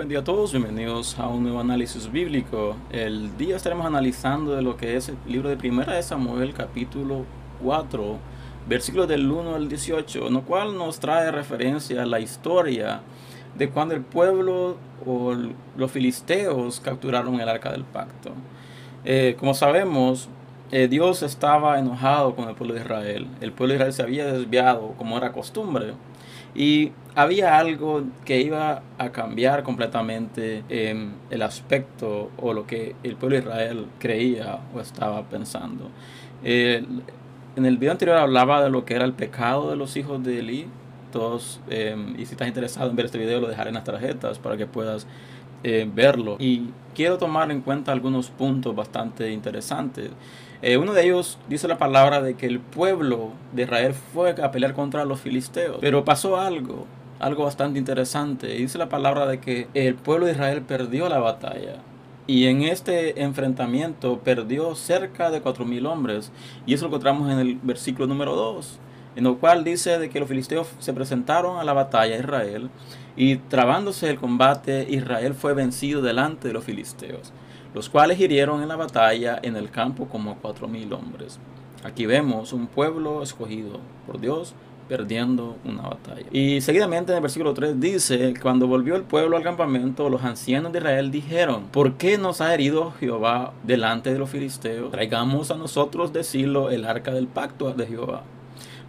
Bendiga a todos, bienvenidos a un nuevo análisis bíblico. El día estaremos analizando de lo que es el libro de Primera de Samuel, capítulo 4, versículos del 1 al 18, en lo cual nos trae referencia a la historia de cuando el pueblo o los filisteos capturaron el arca del pacto. Eh, como sabemos, eh, Dios estaba enojado con el pueblo de Israel. El pueblo de Israel se había desviado como era costumbre y había algo que iba a cambiar completamente en el aspecto o lo que el pueblo de Israel creía o estaba pensando. en el video anterior hablaba de lo que era el pecado de los hijos de Eli. Todos, em, y si estás interesado en ver este video, lo dejaré en las tarjetas para que puedas eh, verlo. Y quiero tomar en cuenta algunos puntos bastante interesantes. Eh, uno de ellos dice la palabra de que el pueblo de Israel fue a pelear contra los filisteos. Pero pasó algo, algo bastante interesante. Dice la palabra de que el pueblo de Israel perdió la batalla. Y en este enfrentamiento perdió cerca de 4.000 hombres. Y eso lo encontramos en el versículo número 2. En lo cual dice de que los filisteos se presentaron a la batalla a Israel. Y trabándose el combate, Israel fue vencido delante de los filisteos los cuales hirieron en la batalla en el campo como cuatro mil hombres. Aquí vemos un pueblo escogido por Dios perdiendo una batalla. Y seguidamente en el versículo 3 dice, cuando volvió el pueblo al campamento, los ancianos de Israel dijeron, ¿por qué nos ha herido Jehová delante de los filisteos? Traigamos a nosotros decirlo el arca del pacto de Jehová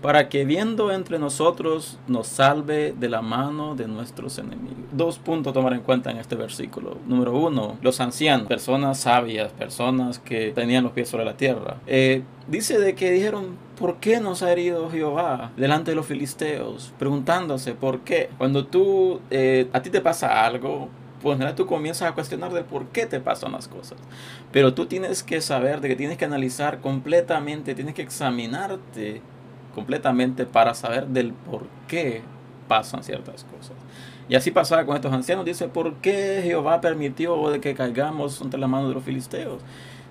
para que viendo entre nosotros nos salve de la mano de nuestros enemigos. Dos puntos a tomar en cuenta en este versículo. Número uno, los ancianos, personas sabias, personas que tenían los pies sobre la tierra. Eh, dice de que dijeron, ¿por qué nos ha herido Jehová delante de los filisteos? Preguntándose, ¿por qué? Cuando tú, eh, a ti te pasa algo, pues tú comienzas a cuestionar de por qué te pasan las cosas. Pero tú tienes que saber de que tienes que analizar completamente, tienes que examinarte completamente para saber del por qué pasan ciertas cosas. Y así pasaba con estos ancianos. Dice, ¿por qué Jehová permitió de que caigamos entre la mano de los filisteos?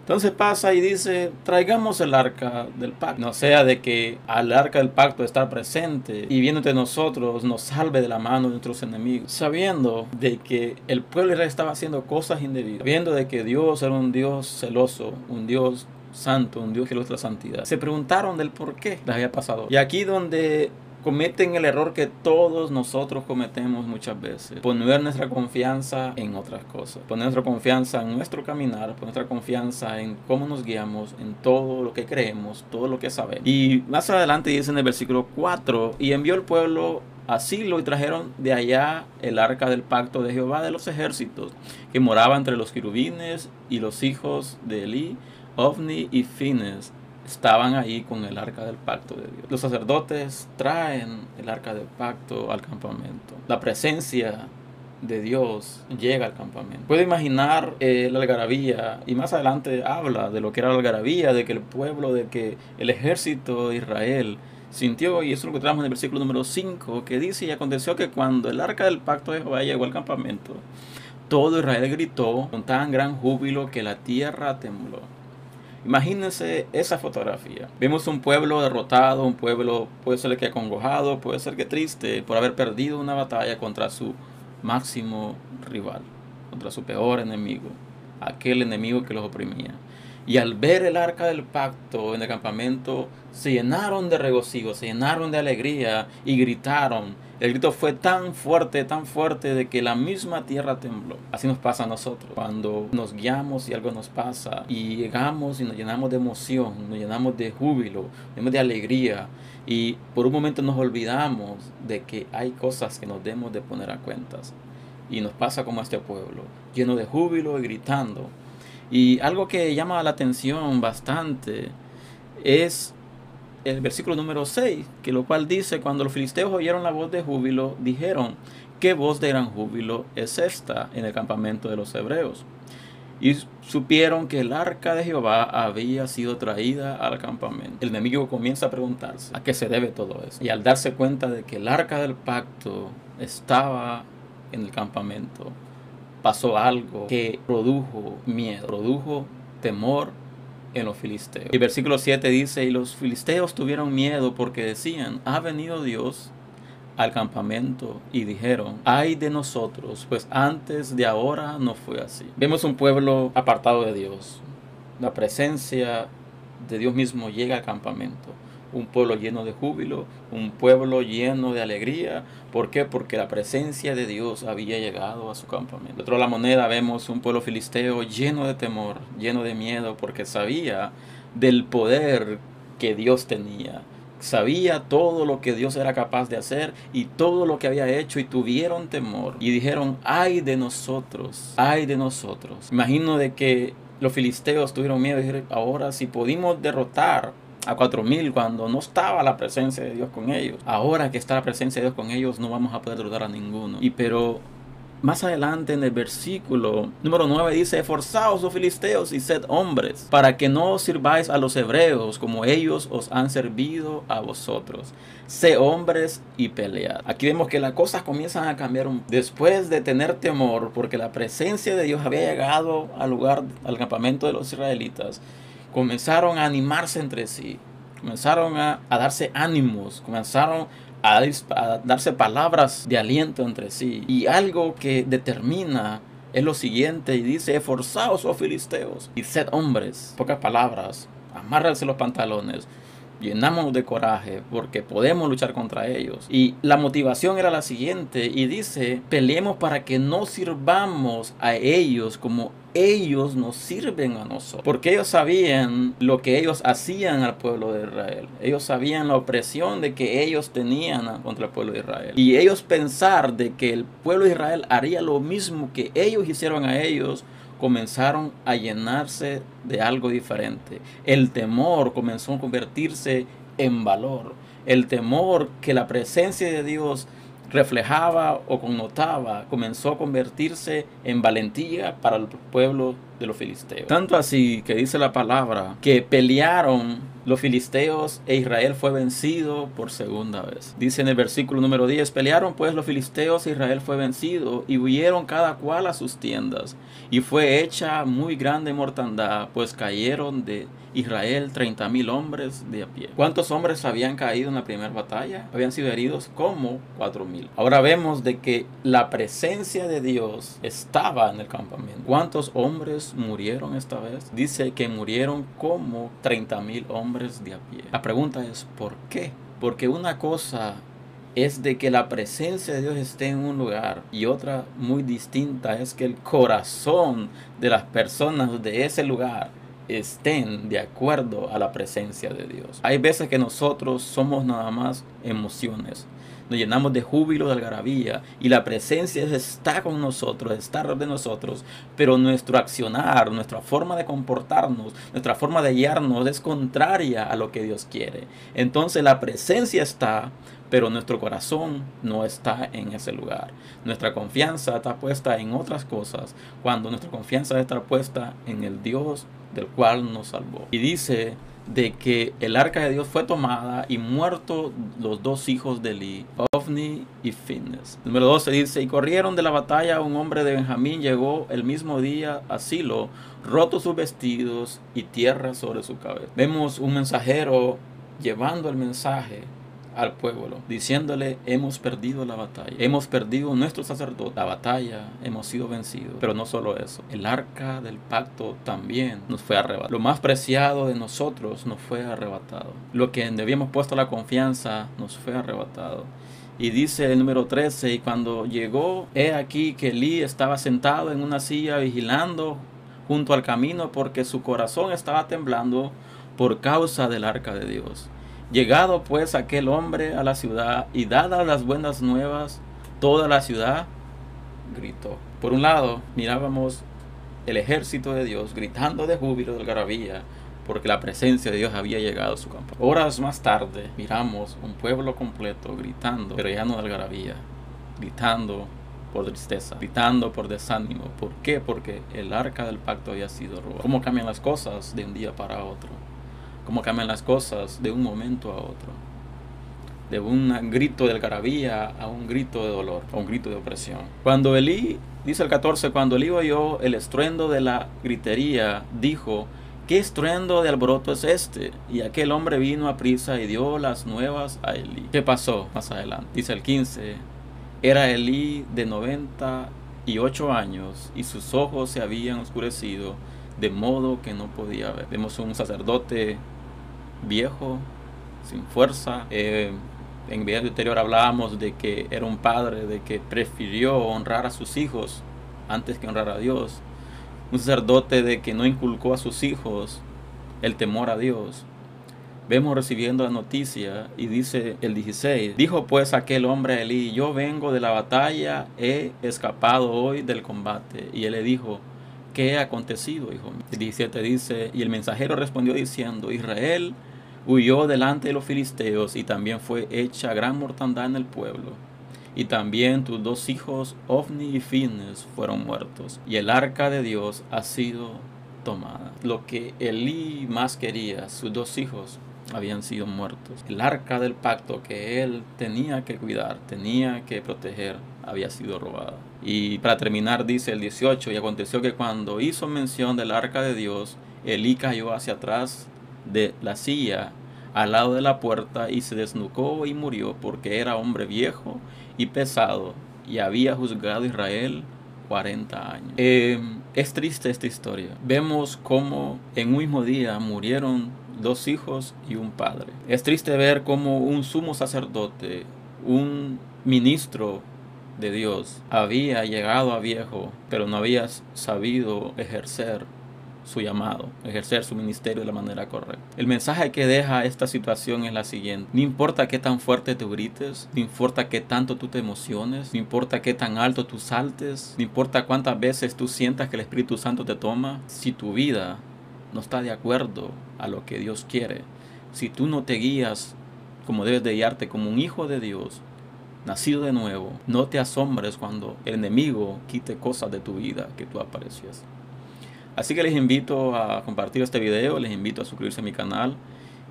Entonces pasa y dice, traigamos el arca del pacto. No sea de que al arca del pacto estar presente y viendo entre nosotros nos salve de la mano de nuestros enemigos. Sabiendo de que el pueblo Israel estaba haciendo cosas indebidas. Viendo de que Dios era un Dios celoso, un Dios santo, un Dios que la santidad. Se preguntaron del por qué les había pasado. Y aquí donde cometen el error que todos nosotros cometemos muchas veces. Poner nuestra confianza en otras cosas. Poner nuestra confianza en nuestro caminar. Poner nuestra confianza en cómo nos guiamos, en todo lo que creemos, todo lo que sabemos. Y más adelante dice en el versículo 4, y envió el pueblo así lo y trajeron de allá el arca del pacto de Jehová de los ejércitos, que moraba entre los querubines y los hijos de Elí Ovni y Fines estaban ahí con el arca del pacto de Dios. Los sacerdotes traen el arca del pacto al campamento. La presencia de Dios llega al campamento. Puedo imaginar eh, la algarabía y más adelante habla de lo que era la algarabía, de que el pueblo, de que el ejército de Israel sintió, y eso es lo que traemos en el versículo número 5, que dice, y aconteció que cuando el arca del pacto de Jehová llegó al campamento, todo Israel gritó con tan gran júbilo que la tierra tembló. Imagínense esa fotografía. Vemos un pueblo derrotado, un pueblo puede ser que acongojado, puede ser que triste por haber perdido una batalla contra su máximo rival, contra su peor enemigo, aquel enemigo que los oprimía. Y al ver el arca del pacto en el campamento, se llenaron de regocijo, se llenaron de alegría y gritaron el grito fue tan fuerte, tan fuerte de que la misma tierra tembló. Así nos pasa a nosotros. Cuando nos guiamos y algo nos pasa y llegamos y nos llenamos de emoción, nos llenamos de júbilo, de alegría y por un momento nos olvidamos de que hay cosas que nos debemos de poner a cuentas. Y nos pasa como a este pueblo, lleno de júbilo y gritando. Y algo que llama la atención bastante es el versículo número 6, que lo cual dice, cuando los filisteos oyeron la voz de júbilo, dijeron, ¿qué voz de gran júbilo es esta en el campamento de los hebreos? Y supieron que el arca de Jehová había sido traída al campamento. El enemigo comienza a preguntarse a qué se debe todo eso. Y al darse cuenta de que el arca del pacto estaba en el campamento, pasó algo que produjo miedo, produjo temor en los filisteos. El versículo 7 dice, y los filisteos tuvieron miedo porque decían, ha venido Dios al campamento y dijeron, ay de nosotros, pues antes de ahora no fue así. Vemos un pueblo apartado de Dios. La presencia de Dios mismo llega al campamento un pueblo lleno de júbilo, un pueblo lleno de alegría. ¿Por qué? Porque la presencia de Dios había llegado a su campamento. De la moneda vemos un pueblo filisteo lleno de temor, lleno de miedo, porque sabía del poder que Dios tenía. Sabía todo lo que Dios era capaz de hacer y todo lo que había hecho y tuvieron temor y dijeron, ay de nosotros, ay de nosotros. Imagino de que los filisteos tuvieron miedo y dijeron, ahora si pudimos derrotar a 4000 cuando no estaba la presencia de Dios con ellos. Ahora que está la presencia de Dios con ellos, no vamos a poder dudar a ninguno. Y pero más adelante en el versículo número 9 dice, esforzaos, los filisteos, y sed hombres, para que no sirváis a los hebreos como ellos os han servido a vosotros. Sé hombres y pelead. Aquí vemos que las cosas comienzan a cambiar después de tener temor, porque la presencia de Dios había llegado al lugar, al campamento de los israelitas comenzaron a animarse entre sí, comenzaron a, darse ánimos, comenzaron a, a, darse palabras de aliento entre sí. Y algo que determina es lo siguiente, y dice, esforzaos, oh filisteos, y sed hombres, pocas palabras, amárrense los pantalones, llenamos de coraje porque podemos luchar contra ellos. Y la motivación era la siguiente y dice, peleemos para que no sirvamos a ellos como ellos nos sirven a nosotros. Porque ellos sabían lo que ellos hacían al pueblo de Israel. Ellos sabían la opresión de que ellos tenían contra el pueblo de Israel. Y ellos pensar de que el pueblo de Israel haría lo mismo que ellos hicieron a ellos comenzaron a llenarse de algo diferente. El temor comenzó a convertirse en valor. El temor que la presencia de Dios reflejaba o connotaba comenzó a convertirse en valentía para el pueblo de los filisteos. Tanto así que dice la palabra que pelearon los filisteos e Israel fue vencido por segunda vez. Dice en el versículo número 10, pelearon pues los filisteos e Israel fue vencido y huyeron cada cual a sus tiendas y fue hecha muy grande mortandad, pues cayeron de Israel 30 mil hombres de a pie. ¿Cuántos hombres habían caído en la primera batalla? Habían sido heridos como 4 mil. Ahora vemos de que la presencia de Dios estaba en el campamento. ¿Cuántos hombres murieron esta vez? Dice que murieron como 30 mil hombres de a pie. La pregunta es ¿por qué? Porque una cosa es de que la presencia de Dios esté en un lugar y otra muy distinta es que el corazón de las personas de ese lugar estén de acuerdo a la presencia de Dios. Hay veces que nosotros somos nada más emociones. Nos llenamos de júbilo, de algarabía y la presencia está con nosotros, está de nosotros, pero nuestro accionar, nuestra forma de comportarnos, nuestra forma de guiarnos es contraria a lo que Dios quiere. Entonces la presencia está, pero nuestro corazón no está en ese lugar. Nuestra confianza está puesta en otras cosas, cuando nuestra confianza está puesta en el Dios del cual nos salvó. Y dice de que el arca de Dios fue tomada y muerto los dos hijos de Eli, Ofni y Finnes. Número 12 dice, y corrieron de la batalla, un hombre de Benjamín llegó el mismo día a Silo, roto sus vestidos y tierra sobre su cabeza. Vemos un mensajero llevando el mensaje al pueblo, diciéndole, hemos perdido la batalla, hemos perdido nuestro sacerdote, la batalla, hemos sido vencidos. Pero no solo eso, el arca del pacto también nos fue arrebatado. Lo más preciado de nosotros nos fue arrebatado. Lo que debíamos puesto la confianza nos fue arrebatado. Y dice el número 13, y cuando llegó, he aquí que Elí estaba sentado en una silla vigilando junto al camino porque su corazón estaba temblando por causa del arca de Dios. Llegado pues aquel hombre a la ciudad y dadas las buenas nuevas, toda la ciudad gritó. Por un lado, mirábamos el ejército de Dios gritando de júbilo, de algarabía, porque la presencia de Dios había llegado a su campo. Horas más tarde, miramos un pueblo completo gritando, pero ya no de algarabía, gritando por tristeza, gritando por desánimo. ¿Por qué? Porque el arca del pacto había sido robado. ¿Cómo cambian las cosas de un día para otro? Cómo cambian las cosas de un momento a otro. De un grito de algarabía a un grito de dolor, a un grito de opresión. Cuando Elí, dice el 14, cuando Elí oyó el estruendo de la gritería, dijo, ¿qué estruendo de alboroto es este? Y aquel hombre vino a prisa y dio las nuevas a Elí. ¿Qué pasó más adelante? Dice el 15, era Elí de 98 años y sus ojos se habían oscurecido de modo que no podía ver. Vemos un sacerdote viejo, sin fuerza. Eh, en video anterior hablábamos de que era un padre, de que prefirió honrar a sus hijos antes que honrar a Dios. Un sacerdote de que no inculcó a sus hijos el temor a Dios. Vemos recibiendo la noticia y dice el 16, dijo pues aquel hombre a Elí, yo vengo de la batalla, he escapado hoy del combate. Y él le dijo, ¿qué ha acontecido, hijo mío? El 17 dice, y el mensajero respondió diciendo, Israel huyó delante de los filisteos y también fue hecha gran mortandad en el pueblo. Y también tus dos hijos, Ofni y Fines, fueron muertos. Y el arca de Dios ha sido tomada. Lo que Elí más quería, sus dos hijos, habían sido muertos. El arca del pacto que él tenía que cuidar, tenía que proteger, había sido robada. Y para terminar dice el 18, y aconteció que cuando hizo mención del arca de Dios, Elí cayó hacia atrás de la silla al lado de la puerta y se desnucó y murió porque era hombre viejo y pesado y había juzgado a Israel 40 años. Em, es triste esta historia. Vemos cómo en un mismo día murieron dos hijos y un padre. Es triste ver cómo un sumo sacerdote, un ministro de Dios, había llegado a viejo, pero no había sabido ejercer su llamado, ejercer su ministerio de la manera correcta. El mensaje que deja esta situación es la siguiente. No importa qué tan fuerte te grites, no importa qué tanto tú te emociones, no importa qué tan alto tú saltes, no importa cuántas veces tú sientas que el Espíritu Santo te toma, si tu vida no está de acuerdo a lo que Dios quiere, si tú no te guías como debes de guiarte como un hijo de Dios, nacido de nuevo, no te asombres cuando el enemigo quite cosas de tu vida que tú aprecias. Así que les invito a compartir este video, les invito a suscribirse a mi canal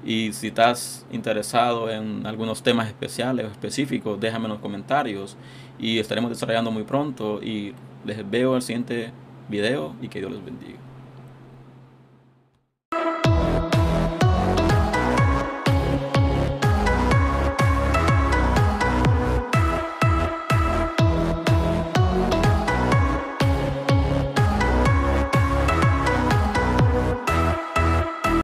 y si estás interesado en algunos temas especiales o específicos, déjame en los comentarios y estaremos desarrollando muy pronto y les veo el siguiente video y que Dios les bendiga.